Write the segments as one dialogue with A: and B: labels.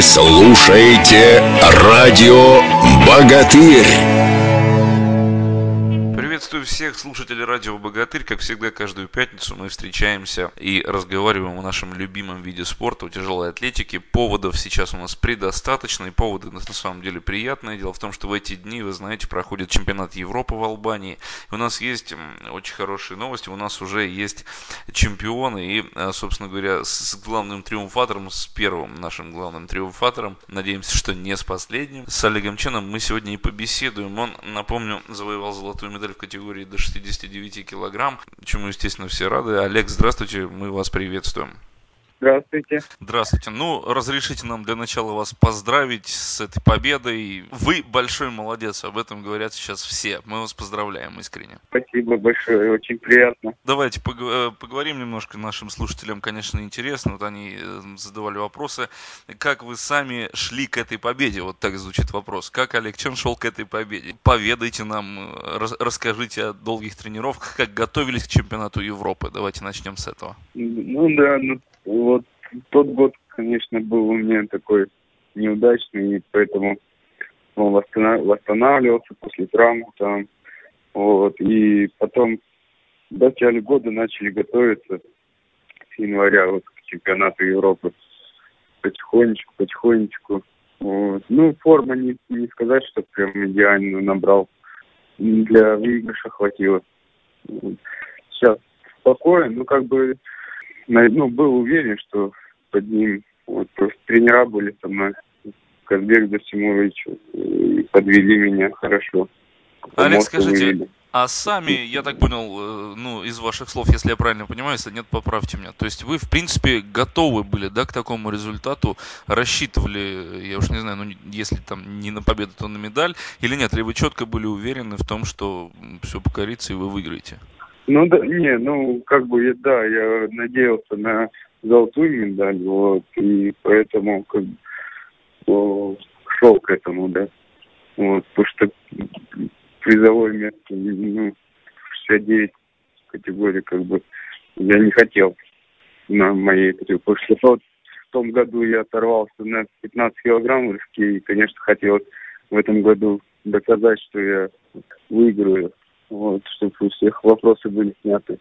A: Слушаете радио «Богатырь».
B: Приветствую всех слушателей радио «Богатырь». Как всегда, каждую пятницу мы встречаемся и разговариваем о нашем любимом виде спорта, о тяжелой атлетике. Поводов сейчас у нас предостаточно, и поводы на самом деле приятные. Дело в том, что в эти дни, вы знаете, проходит чемпионат Европы в Албании. И у нас есть очень хорошие новости. У нас уже есть чемпионы. И, э, собственно говоря, с главным триумфатором, с первым нашим главным триумфатором, надеемся, что не с последним, с Олегом Ченом мы сегодня и побеседуем. Он, напомню, завоевал золотую медаль в категории до 69 килограмм, чему, естественно, все рады. Олег, здравствуйте, мы вас приветствуем.
C: Здравствуйте.
B: Здравствуйте. Ну, разрешите нам для начала вас поздравить с этой победой. Вы большой молодец, об этом говорят сейчас все. Мы вас поздравляем искренне.
C: Спасибо большое, очень приятно.
B: Давайте э, поговорим немножко нашим слушателям, конечно, интересно. Вот они э, задавали вопросы. Как вы сами шли к этой победе? Вот так звучит вопрос. Как Олег Чен шел к этой победе? Поведайте нам, э, расскажите о долгих тренировках, как готовились к чемпионату Европы. Давайте начнем с этого.
C: Ну да, ну вот тот год, конечно, был у меня такой неудачный, и поэтому он восстанавливался после травмы там. Вот, и потом в начале года начали готовиться с января вот, к чемпионату Европы. Потихонечку, потихонечку. Вот. Ну, форма не, не сказать, что прям идеально набрал. Для выигрыша хватило. Сейчас спокойно, ну, как бы ну, был уверен, что под ним вот, просто тренера были со мной, Казбек Досимович, и подвели меня хорошо.
B: Олег, скажите, увидели. а сами, я так понял, э, ну, из ваших слов, если я правильно понимаю, если нет, поправьте меня. То есть вы, в принципе, готовы были, да, к такому результату, рассчитывали, я уж не знаю, ну, если там не на победу, то на медаль, или нет, или вы четко были уверены в том, что все покорится и вы выиграете?
C: Ну да, не, ну как бы да, я надеялся на золотую медаль, вот, и поэтому как бы шел к этому, да. Вот, потому что призовое место, ну, 69 категории, как бы, я не хотел на моей потому что вот в том году я оторвался на 15 килограмм в и, конечно, хотелось в этом году доказать, что я выиграю вот, чтобы у всех вопросы были сняты.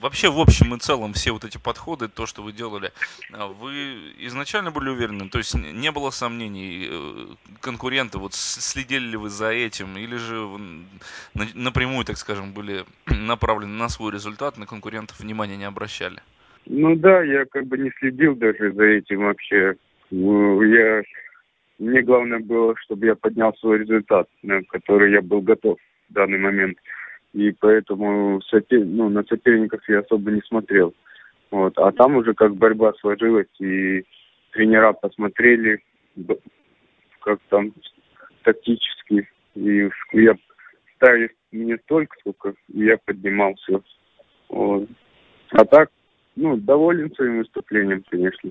B: Вообще, в общем и целом, все вот эти подходы, то, что вы делали, а, вы изначально были уверены? То есть не было сомнений, э, конкуренты, вот следили ли вы за этим, или же напрямую, так скажем, были направлены на свой результат, на конкурентов внимания не обращали?
C: Ну да, я как бы не следил даже за этим вообще. Ну, я, мне главное было, чтобы я поднял свой результат, на который я был готов в данный момент. И поэтому сотер... ну, на соперников я особо не смотрел. Вот. А там уже как борьба сложилась, и тренера посмотрели, как там тактически. И я ставили мне столько, сколько я поднимал все. Вот. А так, ну, доволен своим выступлением, конечно.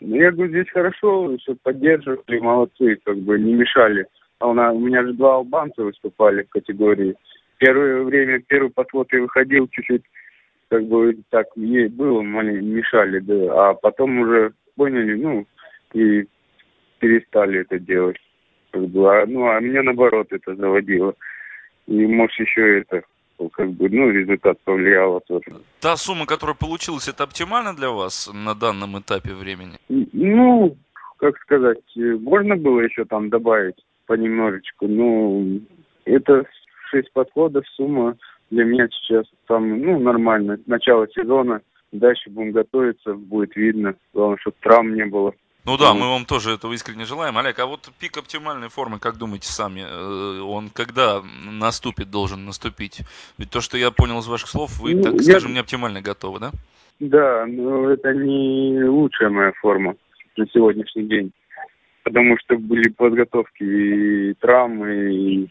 C: Но я говорю, здесь хорошо, все поддерживали, молодцы, как бы не мешали. А у, нас, у меня же два албанца выступали в категории. Первое время, первый подход я выходил чуть-чуть, как бы так ей было, мешали, да. А потом уже поняли, ну, и перестали это делать. Как бы, а, ну, а меня наоборот это заводило. И может еще это как бы, ну, результат повлияло тоже.
B: Та сумма, которая получилась, это оптимально для вас на данном этапе времени?
C: Ну, как сказать, можно было еще там добавить понемножечку. Ну, это шесть подходов, сумма для меня сейчас там, ну, нормально. Начало сезона, дальше будем готовиться, будет видно. Главное, чтобы травм не было.
B: Ну да, мы вам тоже этого искренне желаем. Олег, а вот пик оптимальной формы, как думаете сами, э, он когда наступит, должен наступить? Ведь то, что я понял из ваших слов, вы, ну, так я... скажем, не оптимально готовы, да?
C: Да, но это не лучшая моя форма на сегодняшний день потому что были подготовки и травмы, и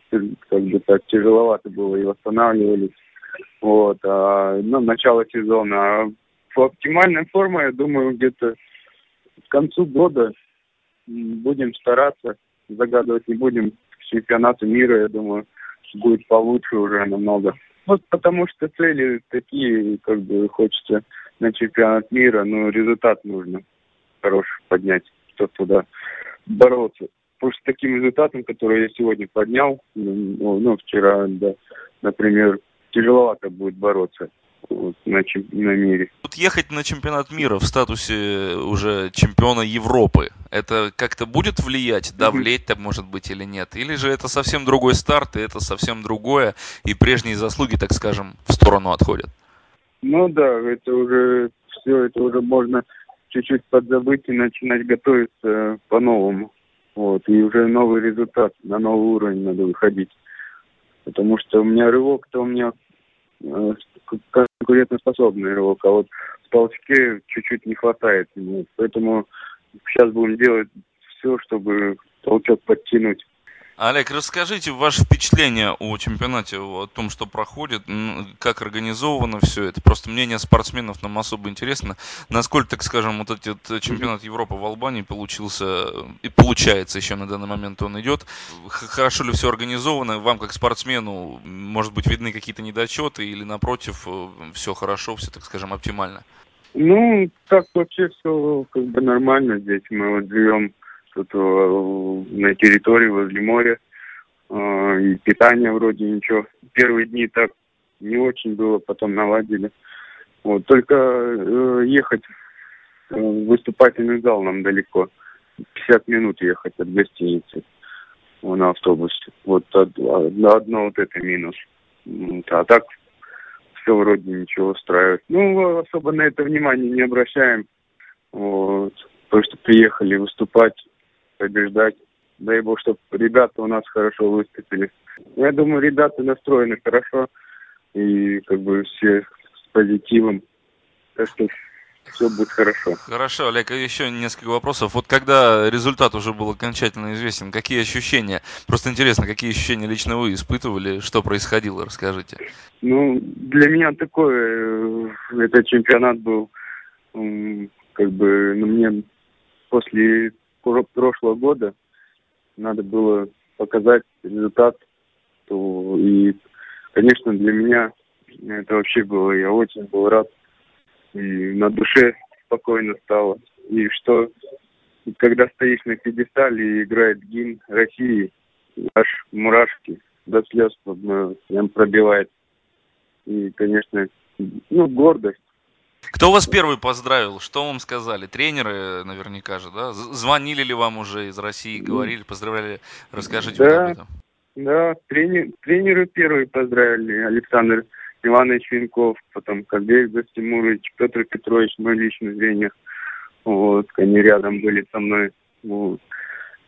C: как бы так тяжеловато было, и восстанавливались. Вот, а, ну, начало сезона. А в оптимальной форме, я думаю, где-то к концу года будем стараться, загадывать не будем, к чемпионату мира, я думаю, будет получше уже намного. Вот потому что цели такие, как бы хочется на чемпионат мира, но результат нужно хороший поднять. просто туда бороться. Потому что таким результатом, который я сегодня поднял, ну, ну вчера, да, например, тяжеловато будет бороться вот, на, на мире.
B: Вот ехать на чемпионат мира в статусе уже чемпиона Европы, это как-то будет влиять, давлеть там может быть или нет? Или же это совсем другой старт, и это совсем другое, и прежние заслуги, так скажем, в сторону отходят?
C: Ну да, это уже все, это уже можно чуть-чуть подзабыть и начинать готовиться по-новому. Вот, и уже новый результат, на новый уровень надо выходить. Потому что у меня рывок-то у меня э, конкурентоспособный рывок, а вот в толчке чуть-чуть не хватает. Поэтому сейчас будем делать все, чтобы толчок подтянуть.
B: Олег, расскажите ваше впечатление о чемпионате, о том, что проходит, как организовано все это. Просто мнение спортсменов нам особо интересно. Насколько, так скажем, вот этот чемпионат Европы в Албании получился и получается еще на данный момент он идет. Хорошо ли все организовано? Вам, как спортсмену, может быть, видны какие-то недочеты или, напротив, э, все хорошо, все, так скажем, оптимально?
C: Ну, так вообще все как бы нормально здесь. Мы вот живем тут э, на территории возле моря. Э, и питание вроде ничего. Первые дни так не очень было, потом наладили. Вот, только э, ехать в выступательный зал нам далеко. 50 минут ехать от гостиницы на автобусе. Вот одно, вот это минус. А так все вроде ничего устраивает. Ну, особо на это внимание не обращаем. Вот. Что приехали выступать побеждать. Дай бог, чтобы ребята у нас хорошо выступили. Я думаю, ребята настроены хорошо и как бы все с позитивом. Так что все будет хорошо.
B: Хорошо, Олег, еще несколько вопросов. Вот когда результат уже был окончательно известен, какие ощущения? Просто интересно, какие ощущения лично вы испытывали, что происходило, расскажите.
C: Ну, для меня такой, э, этот чемпионат был, как бы, ну, мне после прошлого года надо было показать результат. То, и, конечно, для меня это вообще было, я очень был рад. И на душе спокойно стало. И что, когда стоишь на пьедестале и играет гимн России, аж мурашки до слез прям пробивает. И, конечно, ну, гордость
B: кто вас первый поздравил? Что вам сказали? Тренеры наверняка же, да? Звонили ли вам уже из России, говорили, поздравляли? Расскажите
C: да, об этом. Да, тренер, тренеры первые поздравили. Александр Иванович Винков, потом Кобеев Гостимурович, Петр Петрович, мой личный тренер. Вот, они рядом были со мной. Вот.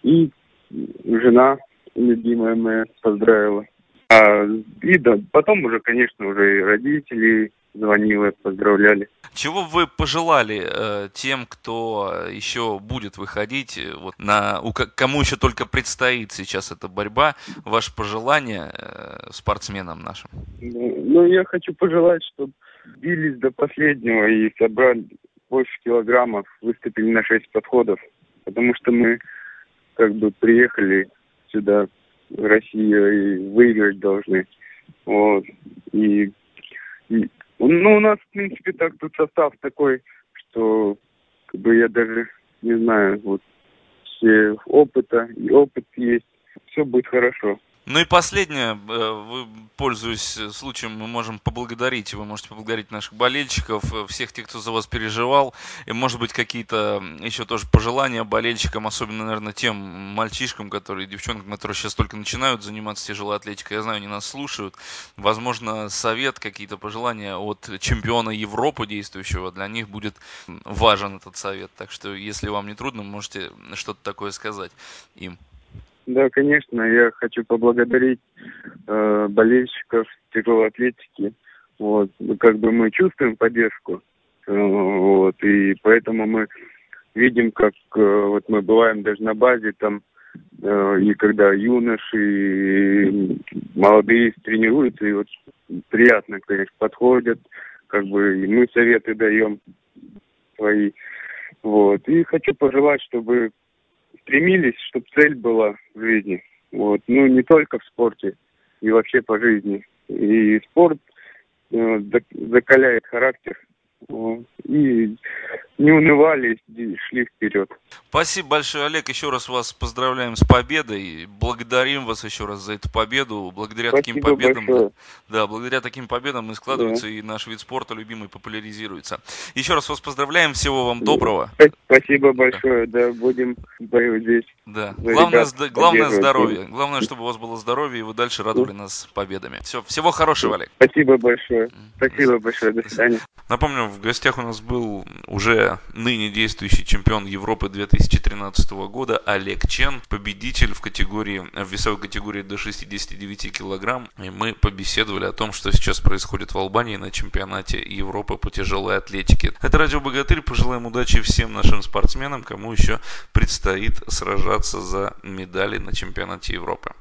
C: И жена любимая моя поздравила. А, и да, потом уже, конечно, уже и родители, звонили, поздравляли.
B: Чего вы пожелали э, тем, кто еще будет выходить, э, вот на, у, кому еще только предстоит сейчас эта борьба, ваше пожелание э, спортсменам нашим?
C: Ну, ну, я хочу пожелать, чтобы бились до последнего и собрали больше килограммов, выступили на 6 подходов, потому что мы как бы приехали сюда, Россию, и выиграть должны. Вот. И, и ну, у нас, в принципе, так тут состав такой, что как бы я даже не знаю, вот все опыта и опыт есть, все будет хорошо.
B: Ну и последнее, э, вы, пользуясь случаем, мы можем поблагодарить, вы можете поблагодарить наших болельщиков, э, всех тех, кто за вас переживал, и может быть какие-то еще тоже пожелания болельщикам, особенно, наверное, тем мальчишкам, которые, девчонкам, которые сейчас только начинают заниматься тяжелой атлетикой, я знаю, они нас слушают, возможно, совет, какие-то пожелания от чемпиона Европы действующего, для них будет важен этот совет, так что, если вам не трудно, можете что-то такое сказать им.
C: Да, конечно, я хочу поблагодарить э, болельщиков тяжелой атлетики. Вот, как бы мы чувствуем поддержку, э, вот, и поэтому мы видим, как э, вот мы бываем даже на базе там, э, и когда юноши, и молодые тренируются, и вот приятно, конечно, подходят, как бы и мы советы даем свои. Вот. И хочу пожелать, чтобы стремились, чтобы цель была в жизни. Вот. Ну, не только в спорте, и вообще по жизни. И спорт э, закаляет характер. Вот. И не унывали, шли вперед.
B: Спасибо большое, Олег. Еще раз вас поздравляем с победой. Благодарим вас еще раз за эту победу. Благодаря Спасибо таким победам, большое. да, благодаря таким победам и складывается да. и наш вид спорта любимый популяризируется. Еще раз вас поздравляем. Всего вам доброго.
C: Спасибо большое. Да, да будем здесь.
B: Да. Главное, ребят, главное здоровье. Главное, чтобы у вас было здоровье и вы дальше радовали нас победами. Все, всего хорошего, Олег.
C: Спасибо большое. Спасибо большое. До свидания.
B: Напомню, в гостях у нас был уже ныне действующий чемпион Европы 2013 года Олег Чен, победитель в категории, в весовой категории до 69 килограмм. И мы побеседовали о том, что сейчас происходит в Албании на чемпионате Европы по тяжелой атлетике. Это Радио Богатырь. Пожелаем удачи всем нашим спортсменам, кому еще предстоит сражаться за медали на чемпионате Европы.